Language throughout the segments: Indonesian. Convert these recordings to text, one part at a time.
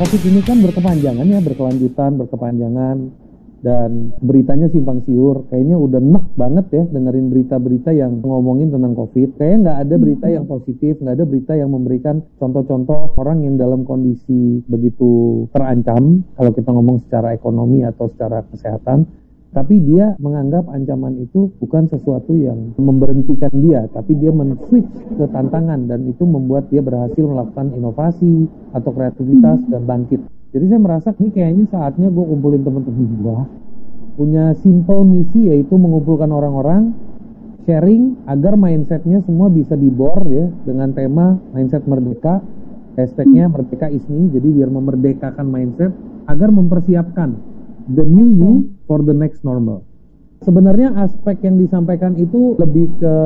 COVID ini kan berkepanjangan ya, berkelanjutan, berkepanjangan dan beritanya simpang siur. Kayaknya udah nek banget ya dengerin berita-berita yang ngomongin tentang COVID. Kayaknya nggak ada berita yang positif, nggak ada berita yang memberikan contoh-contoh orang yang dalam kondisi begitu terancam. Kalau kita ngomong secara ekonomi atau secara kesehatan, tapi dia menganggap ancaman itu bukan sesuatu yang memberhentikan dia, tapi dia men-switch ke tantangan dan itu membuat dia berhasil melakukan inovasi atau kreativitas dan bangkit. Jadi saya merasa ini kayaknya saatnya gue kumpulin teman-teman gue punya simple misi yaitu mengumpulkan orang-orang sharing agar mindsetnya semua bisa dibor ya dengan tema mindset merdeka. Hashtagnya merdeka ismi jadi biar memerdekakan mindset agar mempersiapkan the new you for the next normal. Sebenarnya aspek yang disampaikan itu lebih ke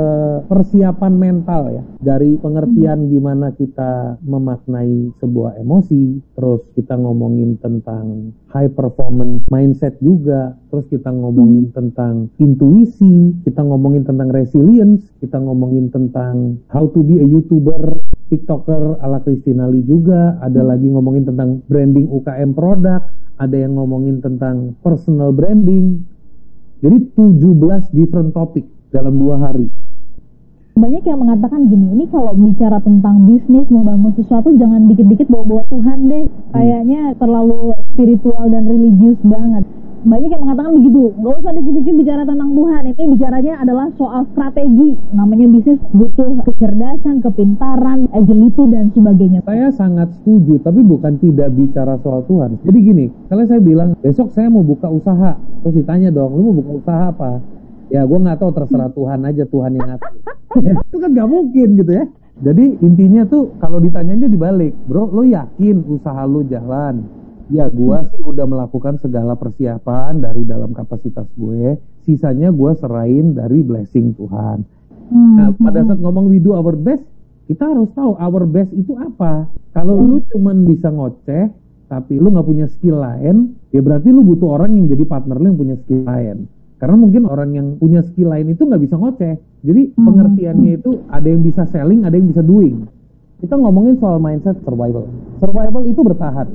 persiapan mental ya. Dari pengertian gimana kita memaknai sebuah emosi, terus kita ngomongin tentang high performance mindset juga, terus kita ngomongin tentang intuisi, kita ngomongin tentang resilience, kita ngomongin tentang how to be a YouTuber, TikToker ala Christina Lee juga, ada lagi ngomongin tentang branding UKM produk, ada yang ngomongin tentang personal branding, jadi 17 different topik dalam dua hari. Banyak yang mengatakan gini, ini kalau bicara tentang bisnis, membangun sesuatu, jangan dikit-dikit bawa-bawa Tuhan deh. Kayaknya terlalu spiritual dan religius banget banyak yang mengatakan begitu. Nggak usah dikit-dikit bicara tentang Tuhan. Ini bicaranya adalah soal strategi. Namanya bisnis butuh kecerdasan kepintaran agility dan sebagainya. Saya sangat setuju tapi bukan tidak bicara soal Tuhan. Jadi gini kalau saya bilang besok saya mau buka usaha. Terus ditanya dong lu mau buka usaha apa? Ya gue nggak tahu terserah Tuhan aja Tuhan yang ngatur. Itu kan nggak mungkin gitu ya. Jadi intinya tuh kalau ditanyanya dibalik. Bro lo yakin usaha lu jalan Ya, gue sih udah melakukan segala persiapan dari dalam kapasitas gue. Sisanya gue serain dari blessing Tuhan. Hmm. Nah, pada saat ngomong we do our best, kita harus tahu our best itu apa. Kalau hmm. lu cuman bisa ngoceh, tapi lu nggak punya skill lain, ya berarti lu butuh orang yang jadi partner lu yang punya skill lain. Karena mungkin orang yang punya skill lain itu nggak bisa ngoceh. Jadi hmm. pengertiannya itu ada yang bisa selling, ada yang bisa doing. Kita ngomongin soal mindset survival. Survival itu bertahan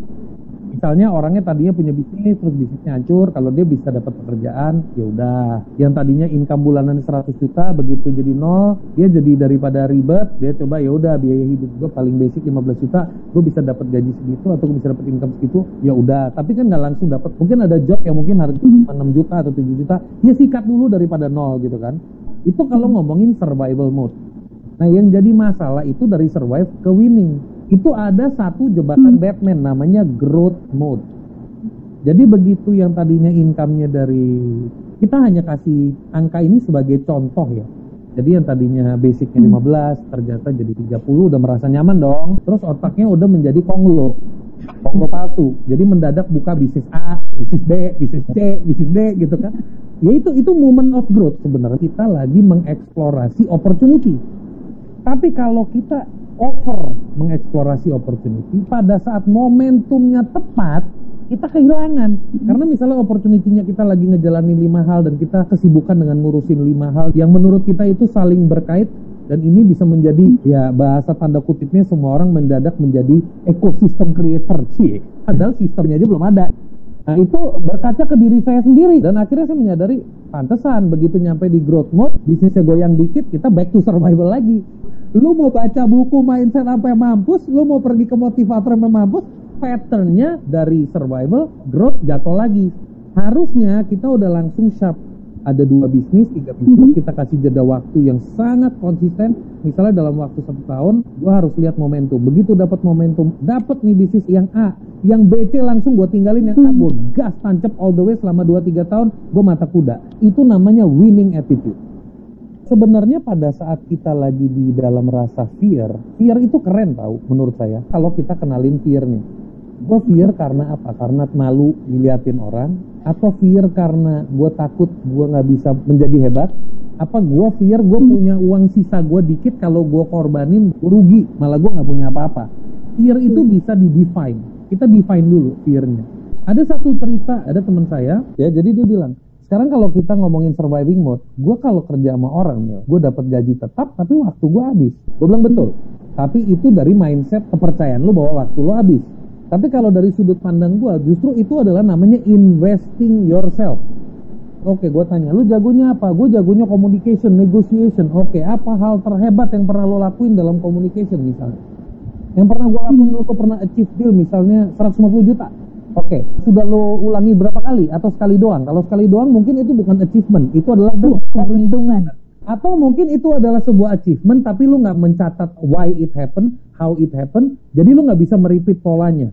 misalnya orangnya tadinya punya bisnis terus bisnisnya hancur kalau dia bisa dapat pekerjaan ya udah. Yang tadinya income bulanan 100 juta begitu jadi nol dia jadi daripada ribet dia coba ya udah biaya hidup gue paling basic 15 juta gue bisa dapat gaji segitu atau gue bisa dapat income segitu ya udah. Tapi kan nggak langsung dapat. Mungkin ada job yang mungkin harga cuma 6 juta atau 7 juta ya sikat dulu daripada nol gitu kan. Itu kalau ngomongin survival mode. Nah yang jadi masalah itu dari survive ke winning itu ada satu jebakan hmm. Batman namanya growth mode. Jadi begitu yang tadinya income-nya dari kita hanya kasih angka ini sebagai contoh ya. Jadi yang tadinya basicnya 15 hmm. ternyata jadi 30 udah merasa nyaman dong. Terus otaknya udah menjadi konglo. Konglo palsu. Jadi mendadak buka bisnis A, bisnis B, bisnis C, bisnis D gitu kan. Ya itu itu moment of growth sebenarnya kita lagi mengeksplorasi opportunity. Tapi kalau kita over mengeksplorasi opportunity pada saat momentumnya tepat kita kehilangan. Karena misalnya opportunity-nya kita lagi ngejalanin lima hal dan kita kesibukan dengan ngurusin lima hal yang menurut kita itu saling berkait dan ini bisa menjadi ya bahasa tanda kutipnya semua orang mendadak menjadi ekosistem creator. Sih padahal sistemnya aja belum ada. Nah itu berkaca ke diri saya sendiri. Dan akhirnya saya menyadari pantesan begitu nyampe di growth mode bisnisnya goyang dikit kita back to survival lagi lu mau baca buku mindset sampai mampus, lu mau pergi ke motivator sampai mampus, patternnya dari survival, growth, jatuh lagi. Harusnya kita udah langsung sharp. Ada dua bisnis, tiga bisnis, mhm. kita kasih jeda waktu yang sangat konsisten. Misalnya dalam waktu satu tahun, gua harus lihat momentum. Begitu dapat momentum, dapat nih bisnis yang A, yang B, C langsung gue tinggalin yang A, gue gas tancap all the way selama 2-3 tahun, gue mata kuda. Itu namanya winning attitude sebenarnya pada saat kita lagi di dalam rasa fear, fear itu keren tau menurut saya. Kalau kita kenalin fearnya. Gue fear karena apa? Karena malu diliatin orang? Atau fear karena gue takut gue gak bisa menjadi hebat? Apa gue fear gue punya uang sisa gue dikit kalau gue korbanin rugi malah gue gak punya apa-apa. Fear itu bisa di define. Kita define dulu fearnya. Ada satu cerita, ada teman saya, ya jadi dia bilang, sekarang kalau kita ngomongin surviving mode, gue kalau kerja sama orang ya, gue dapat gaji tetap, tapi waktu gue habis. Gue bilang betul. Tapi itu dari mindset kepercayaan lo bahwa waktu lo habis. Tapi kalau dari sudut pandang gue, justru itu adalah namanya investing yourself. Oke, gue tanya, lu jagonya apa? Gue jagonya communication, negotiation. Oke, apa hal terhebat yang pernah lo lakuin dalam communication misalnya? Yang pernah gue lakuin, lo pernah achieve deal misalnya 150 juta. Oke, sudah lo ulangi berapa kali atau sekali doang? Kalau sekali doang mungkin itu bukan achievement, itu adalah keberuntungan. Atau mungkin itu adalah sebuah achievement, tapi lu nggak mencatat why it happen, how it happen, jadi lu nggak bisa merepeat polanya.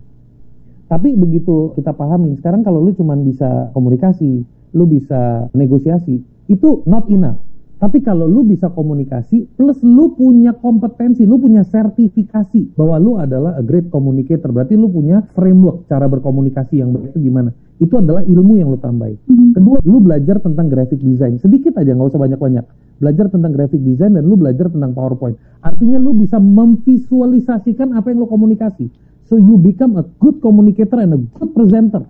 Tapi begitu kita pahamin, sekarang kalau lu cuma bisa komunikasi, lu bisa negosiasi, itu not enough. Tapi kalau lu bisa komunikasi, plus lu punya kompetensi, lu punya sertifikasi bahwa lu adalah a great communicator, berarti lu punya framework cara berkomunikasi yang baik itu gimana. Itu adalah ilmu yang lu tambahin. Mm-hmm. Kedua, lu belajar tentang graphic design. Sedikit aja, nggak usah banyak-banyak. Belajar tentang graphic design dan lu belajar tentang PowerPoint. Artinya lu bisa memvisualisasikan apa yang lu komunikasi. So you become a good communicator and a good presenter.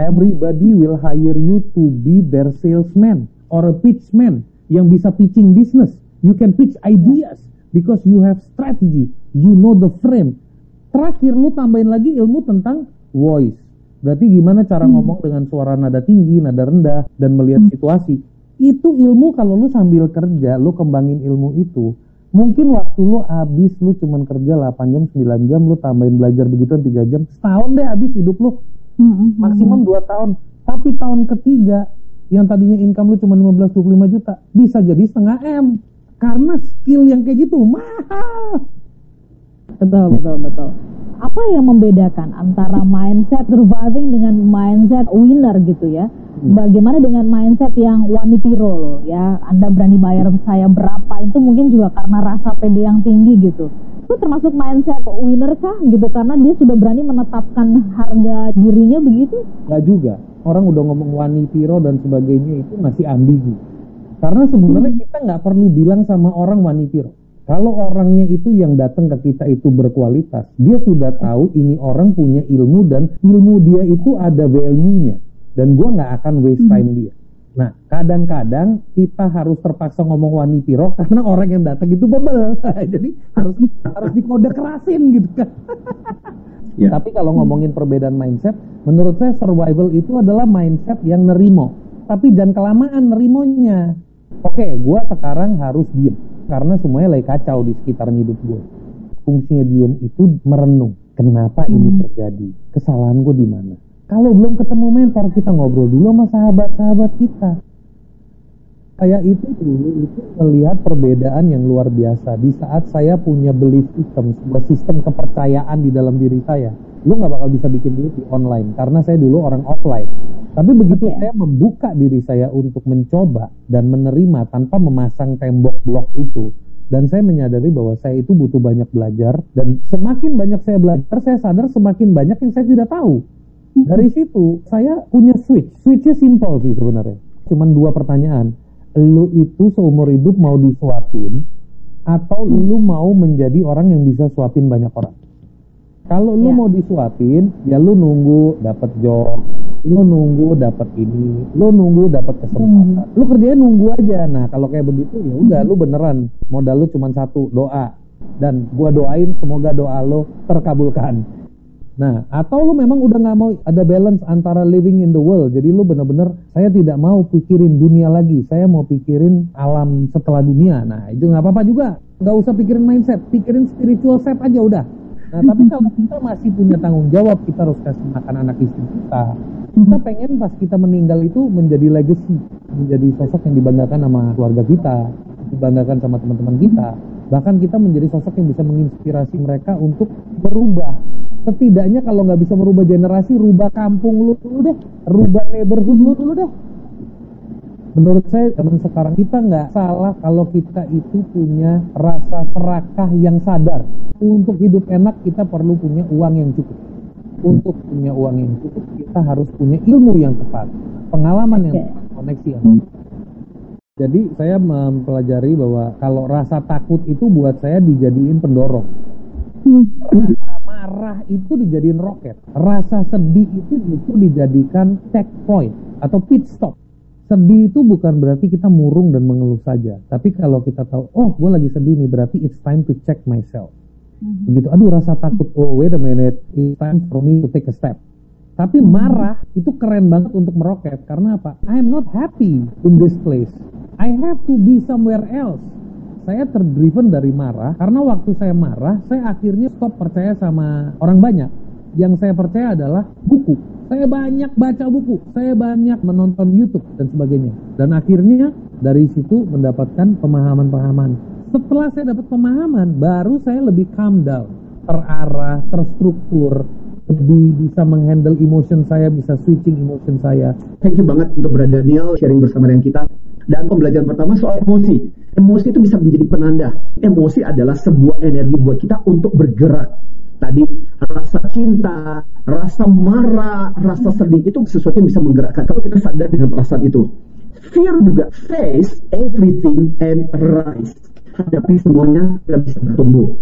Everybody will hire you to be their salesman or a pitchman yang bisa pitching business. You can pitch ideas because you have strategy. You know the frame. Terakhir lu tambahin lagi ilmu tentang voice. Berarti gimana cara hmm. ngomong dengan suara nada tinggi, nada rendah, dan melihat hmm. situasi. Itu ilmu kalau lu sambil kerja, lu kembangin ilmu itu, Mungkin waktu lu habis lu cuman kerja 8 jam, 9 jam, lu tambahin belajar begitu 3 jam, setahun deh habis hidup lu. Hmm, Maksimum 2 tahun. Tapi tahun ketiga yang tadinya income lu cuma 15-25 juta, bisa jadi setengah M. Karena skill yang kayak gitu mahal. Betul, betul, betul. Apa yang membedakan antara mindset surviving dengan mindset winner gitu ya? bagaimana dengan mindset yang wanipiro loh ya Anda berani bayar saya berapa itu mungkin juga karena rasa pede yang tinggi gitu itu termasuk mindset winner kah gitu? Karena dia sudah berani menetapkan harga dirinya begitu? Gak juga. Orang udah ngomong wanipiro dan sebagainya itu masih ambigu. Karena sebenarnya hmm. kita nggak perlu bilang sama orang wanipiro kalau orangnya itu yang datang ke kita itu berkualitas, dia sudah tahu ini orang punya ilmu dan ilmu dia itu ada value-nya. Dan gue nggak akan waste time hmm. dia. Nah, kadang-kadang kita harus terpaksa ngomong wani piro karena orang yang datang itu bebel. Jadi harus harus dikode kerasin gitu kan. ya. Tapi kalau ngomongin perbedaan mindset, menurut saya survival itu adalah mindset yang nerimo. Tapi jangan kelamaan nerimonya. Oke, gue sekarang harus diem karena semuanya lagi kacau di sekitar hidup gue. Fungsinya diem itu merenung. Kenapa ini hmm. terjadi? Kesalahan gue di mana? Kalau belum ketemu mentor, kita ngobrol dulu sama sahabat-sahabat kita. Saya itu dulu itu melihat perbedaan yang luar biasa di saat saya punya belief system, sebuah sistem kepercayaan di dalam diri saya. Lu nggak bakal bisa bikin duit di online karena saya dulu orang offline. Tapi begitu okay. saya membuka diri saya untuk mencoba dan menerima tanpa memasang tembok blok itu, dan saya menyadari bahwa saya itu butuh banyak belajar dan semakin banyak saya belajar saya sadar semakin banyak yang saya tidak tahu dari situ saya punya switch. Switchnya simple sih sebenarnya. Cuman dua pertanyaan. Lu itu seumur hidup mau disuapin atau lu mau menjadi orang yang bisa suapin banyak orang? Kalau lu ya. mau disuapin, ya lu nunggu dapat job, lu nunggu dapat ini, lu nunggu dapat kesempatan. Hmm. Lu kerjanya nunggu aja. Nah, kalau kayak begitu ya udah hmm. lu beneran modal lu cuma satu, doa. Dan gua doain semoga doa lu terkabulkan. Nah, atau lu memang udah nggak mau ada balance antara living in the world. Jadi lu bener-bener saya tidak mau pikirin dunia lagi. Saya mau pikirin alam setelah dunia. Nah, itu nggak apa-apa juga. Nggak usah pikirin mindset, pikirin spiritual set aja udah. Nah, tapi kalau kita masih punya tanggung jawab, kita harus kasih makan anak istri kita. Kita pengen pas kita meninggal itu menjadi legacy, menjadi sosok yang dibanggakan sama keluarga kita, dibanggakan sama teman-teman kita. Bahkan kita menjadi sosok yang bisa menginspirasi mereka untuk berubah setidaknya kalau nggak bisa merubah generasi rubah kampung lu dulu deh. Rubah neighborhood lu dulu deh. Menurut saya zaman sekarang kita nggak salah kalau kita itu punya rasa serakah yang sadar. Untuk hidup enak kita perlu punya uang yang cukup. Untuk punya uang yang cukup kita harus punya ilmu yang tepat. Pengalaman yang tepat koneksi yang tepat jadi saya mempelajari bahwa kalau rasa takut itu buat saya dijadiin pendorong hmm. rasa marah itu dijadiin roket. Rasa sedih itu justru dijadikan checkpoint atau pit stop. Sedih itu bukan berarti kita murung dan mengeluh saja. Tapi kalau kita tahu, oh gue lagi sedih nih, berarti it's time to check myself. Begitu, aduh rasa takut, oh wait a minute, it's time for me to take a step. Tapi marah itu keren banget untuk meroket karena apa? I am not happy in this place. I have to be somewhere else. Saya terdriven dari marah karena waktu saya marah, saya akhirnya stop percaya sama orang banyak. Yang saya percaya adalah buku. Saya banyak baca buku, saya banyak menonton YouTube dan sebagainya. Dan akhirnya dari situ mendapatkan pemahaman-pemahaman. Setelah saya dapat pemahaman, baru saya lebih calm down, terarah, terstruktur, lebih bisa menghandle emotion saya, bisa switching emotion saya. Thank you banget untuk Brother Daniel sharing bersama dengan kita. Dan pembelajaran pertama soal emosi. Emosi itu bisa menjadi penanda. Emosi adalah sebuah energi buat kita untuk bergerak. Tadi rasa cinta, rasa marah, rasa sedih itu sesuatu yang bisa menggerakkan. Kalau kita sadar dengan perasaan itu. Fear juga face everything and rise. Hadapi semuanya dan bisa bertumbuh.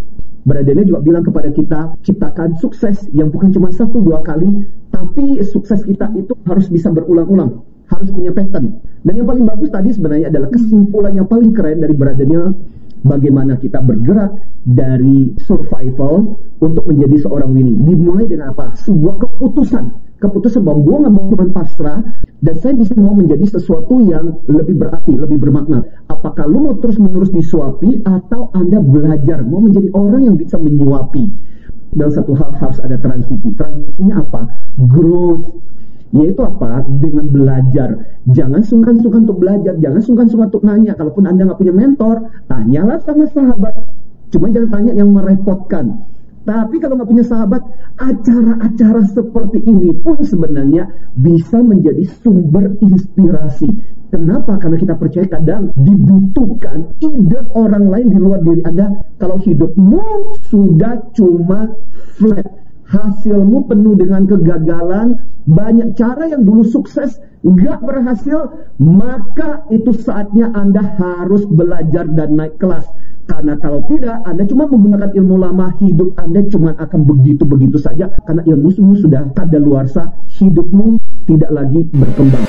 Bradene juga bilang kepada kita, ciptakan sukses yang bukan cuma satu dua kali, tapi sukses kita itu harus bisa berulang-ulang, harus punya pattern. Dan yang paling bagus tadi sebenarnya adalah kesimpulan yang paling keren dari Bradene, bagaimana kita bergerak dari survival untuk menjadi seorang winning. Dimulai dengan apa? Sebuah keputusan keputusan bahwa gue nggak mau cuma pasrah dan saya bisa mau menjadi sesuatu yang lebih berarti, lebih bermakna. Apakah lu mau terus menerus disuapi atau anda belajar mau menjadi orang yang bisa menyuapi? Dan satu hal harus ada transisi. Transisinya apa? Growth. Yaitu apa? Dengan belajar. Jangan sungkan-sungkan untuk belajar. Jangan sungkan-sungkan untuk nanya. Kalaupun anda nggak punya mentor, tanyalah sama sahabat. Cuma jangan tanya yang merepotkan tapi kalau nggak punya sahabat, acara-acara seperti ini pun sebenarnya bisa menjadi sumber inspirasi. Kenapa? Karena kita percaya kadang dibutuhkan ide orang lain di luar diri Anda. Kalau hidupmu sudah cuma flat, hasilmu penuh dengan kegagalan, banyak cara yang dulu sukses nggak berhasil, maka itu saatnya Anda harus belajar dan naik kelas karena kalau tidak, Anda cuma menggunakan ilmu lama, hidup Anda cuma akan begitu-begitu saja. Karena ilmu sudah luar luarsa, hidupmu tidak lagi berkembang.